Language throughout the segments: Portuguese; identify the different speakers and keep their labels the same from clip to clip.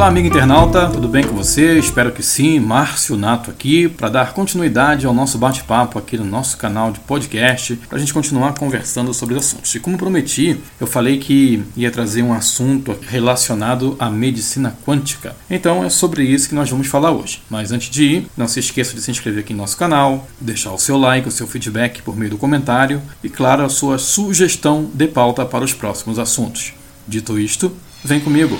Speaker 1: Olá, amigo internauta, tudo bem com você? Espero que sim. Márcio Nato aqui para dar continuidade ao nosso bate-papo aqui no nosso canal de podcast, para a gente continuar conversando sobre os assuntos. E como prometi, eu falei que ia trazer um assunto relacionado à medicina quântica. Então é sobre isso que nós vamos falar hoje. Mas antes de ir, não se esqueça de se inscrever aqui no nosso canal, deixar o seu like, o seu feedback por meio do comentário e, claro, a sua sugestão de pauta para os próximos assuntos. Dito isto, vem comigo!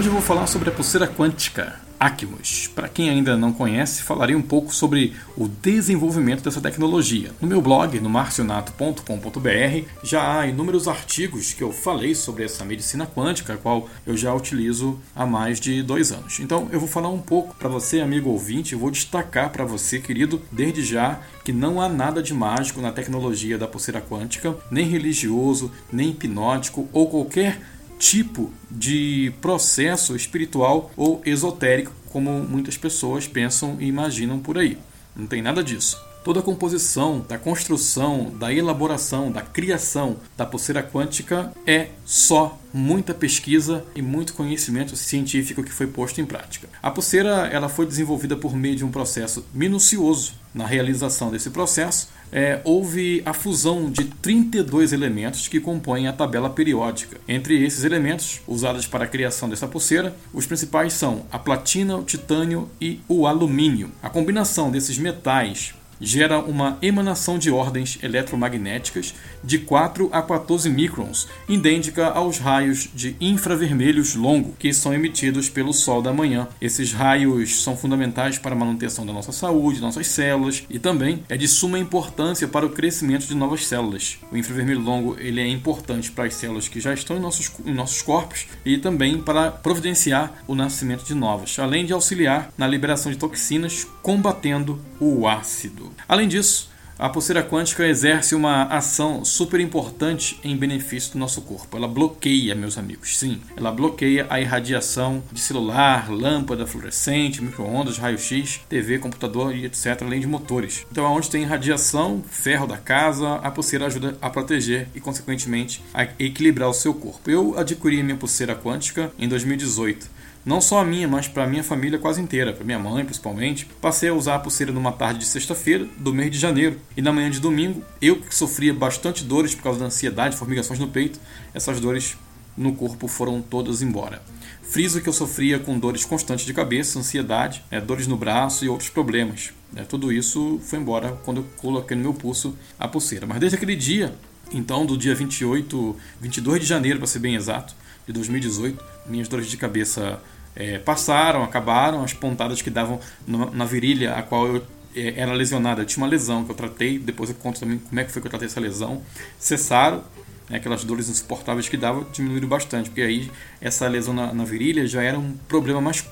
Speaker 1: Hoje eu vou falar sobre a pulseira quântica Acmos. Para quem ainda não conhece, falarei um pouco sobre o desenvolvimento dessa tecnologia. No meu blog, no marcionato.com.br, já há inúmeros artigos que eu falei sobre essa medicina quântica, a qual eu já utilizo há mais de dois anos. Então eu vou falar um pouco para você, amigo ouvinte, eu vou destacar para você, querido, desde já, que não há nada de mágico na tecnologia da pulseira quântica, nem religioso, nem hipnótico ou qualquer tipo de processo espiritual ou esotérico, como muitas pessoas pensam e imaginam por aí. Não tem nada disso. Toda a composição, da construção, da elaboração, da criação da pulseira quântica é só muita pesquisa e muito conhecimento científico que foi posto em prática. A pulseira ela foi desenvolvida por meio de um processo minucioso. Na realização desse processo, é, houve a fusão de 32 elementos que compõem a tabela periódica. Entre esses elementos, usados para a criação dessa pulseira, os principais são a platina, o titânio e o alumínio. A combinação desses metais gera uma emanação de ordens eletromagnéticas de 4 a 14 microns, idêntica aos raios de infravermelhos longo que são emitidos pelo Sol da manhã. Esses raios são fundamentais para a manutenção da nossa saúde, nossas células e também é de suma importância para o crescimento de novas células. O infravermelho longo ele é importante para as células que já estão em nossos, em nossos corpos e também para providenciar o nascimento de novas, além de auxiliar na liberação de toxinas combatendo o ácido. Além disso, a pulseira quântica exerce uma ação super importante em benefício do nosso corpo. Ela bloqueia, meus amigos, sim, ela bloqueia a irradiação de celular, lâmpada fluorescente, microondas, raio-x, TV, computador e etc., além de motores. Então, onde tem radiação, ferro da casa, a pulseira ajuda a proteger e, consequentemente, a equilibrar o seu corpo. Eu adquiri minha pulseira quântica em 2018 não só a minha, mas para minha família quase inteira, para minha mãe principalmente. Passei a usar a pulseira numa tarde de sexta-feira do mês de janeiro e na manhã de domingo, eu que sofria bastante dores por causa da ansiedade, formigações no peito, essas dores no corpo foram todas embora. Friso que eu sofria com dores constantes de cabeça, ansiedade, é, dores no braço e outros problemas. É, tudo isso foi embora quando eu coloquei no meu pulso a pulseira. Mas desde aquele dia, então do dia 28, 22 de janeiro para ser bem exato, de 2018, minhas dores de cabeça é, passaram, acabaram, as pontadas que davam na virilha, a qual eu é, era lesionada, tinha uma lesão que eu tratei, depois eu conto também como é que foi que eu tratei essa lesão, cessaram, né, aquelas dores insuportáveis que davam diminuíram bastante, porque aí essa lesão na, na virilha já era um problema mais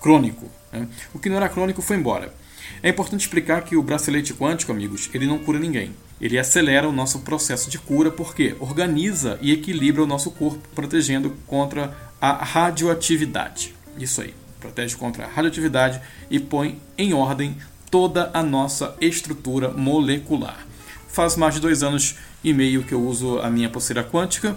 Speaker 1: crônico. Né? O que não era crônico foi embora. É importante explicar que o bracelete quântico, amigos, ele não cura ninguém. Ele acelera o nosso processo de cura porque organiza e equilibra o nosso corpo, protegendo contra a radioatividade. Isso aí, protege contra a radioatividade e põe em ordem toda a nossa estrutura molecular. Faz mais de dois anos e meio que eu uso a minha pulseira quântica.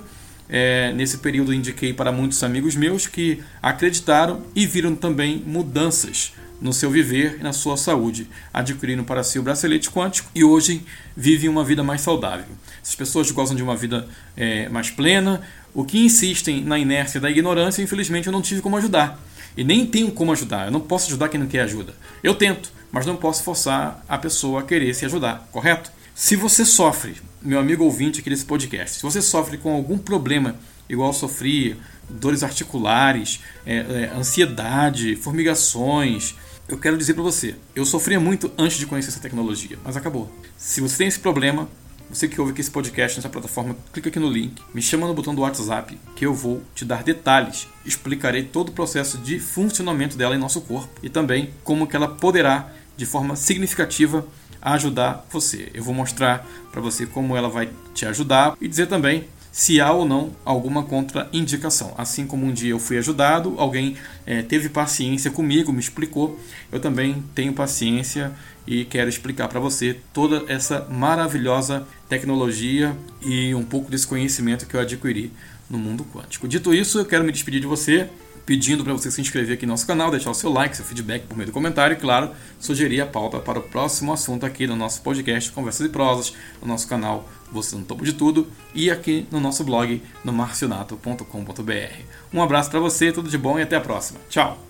Speaker 1: É, nesse período indiquei para muitos amigos meus que acreditaram e viram também mudanças no seu viver e na sua saúde, adquirindo para si o bracelete quântico e hoje vivem uma vida mais saudável. Essas pessoas gostam de uma vida é, mais plena, o que insistem na inércia da ignorância, infelizmente eu não tive como ajudar. E nem tenho como ajudar, eu não posso ajudar quem não quer ajuda. Eu tento, mas não posso forçar a pessoa a querer se ajudar, correto? Se você sofre, meu amigo ouvinte aqui desse podcast, se você sofre com algum problema igual eu sofri, dores articulares, é, é, ansiedade, formigações, eu quero dizer para você, eu sofria muito antes de conhecer essa tecnologia, mas acabou. Se você tem esse problema, você que ouve aqui esse podcast nessa plataforma, clica aqui no link, me chama no botão do WhatsApp que eu vou te dar detalhes, explicarei todo o processo de funcionamento dela em nosso corpo e também como que ela poderá de forma significativa ajudar você. Eu vou mostrar para você como ela vai te ajudar e dizer também se há ou não alguma contraindicação. Assim como um dia eu fui ajudado, alguém é, teve paciência comigo, me explicou, eu também tenho paciência e quero explicar para você toda essa maravilhosa tecnologia e um pouco desse conhecimento que eu adquiri no mundo quântico. Dito isso, eu quero me despedir de você pedindo para você se inscrever aqui no nosso canal, deixar o seu like, seu feedback por meio do comentário e, claro, sugerir a pauta para o próximo assunto aqui no nosso podcast Conversas e Prosas, no nosso canal Você no Topo de Tudo e aqui no nosso blog no marcionato.com.br. Um abraço para você, tudo de bom e até a próxima. Tchau!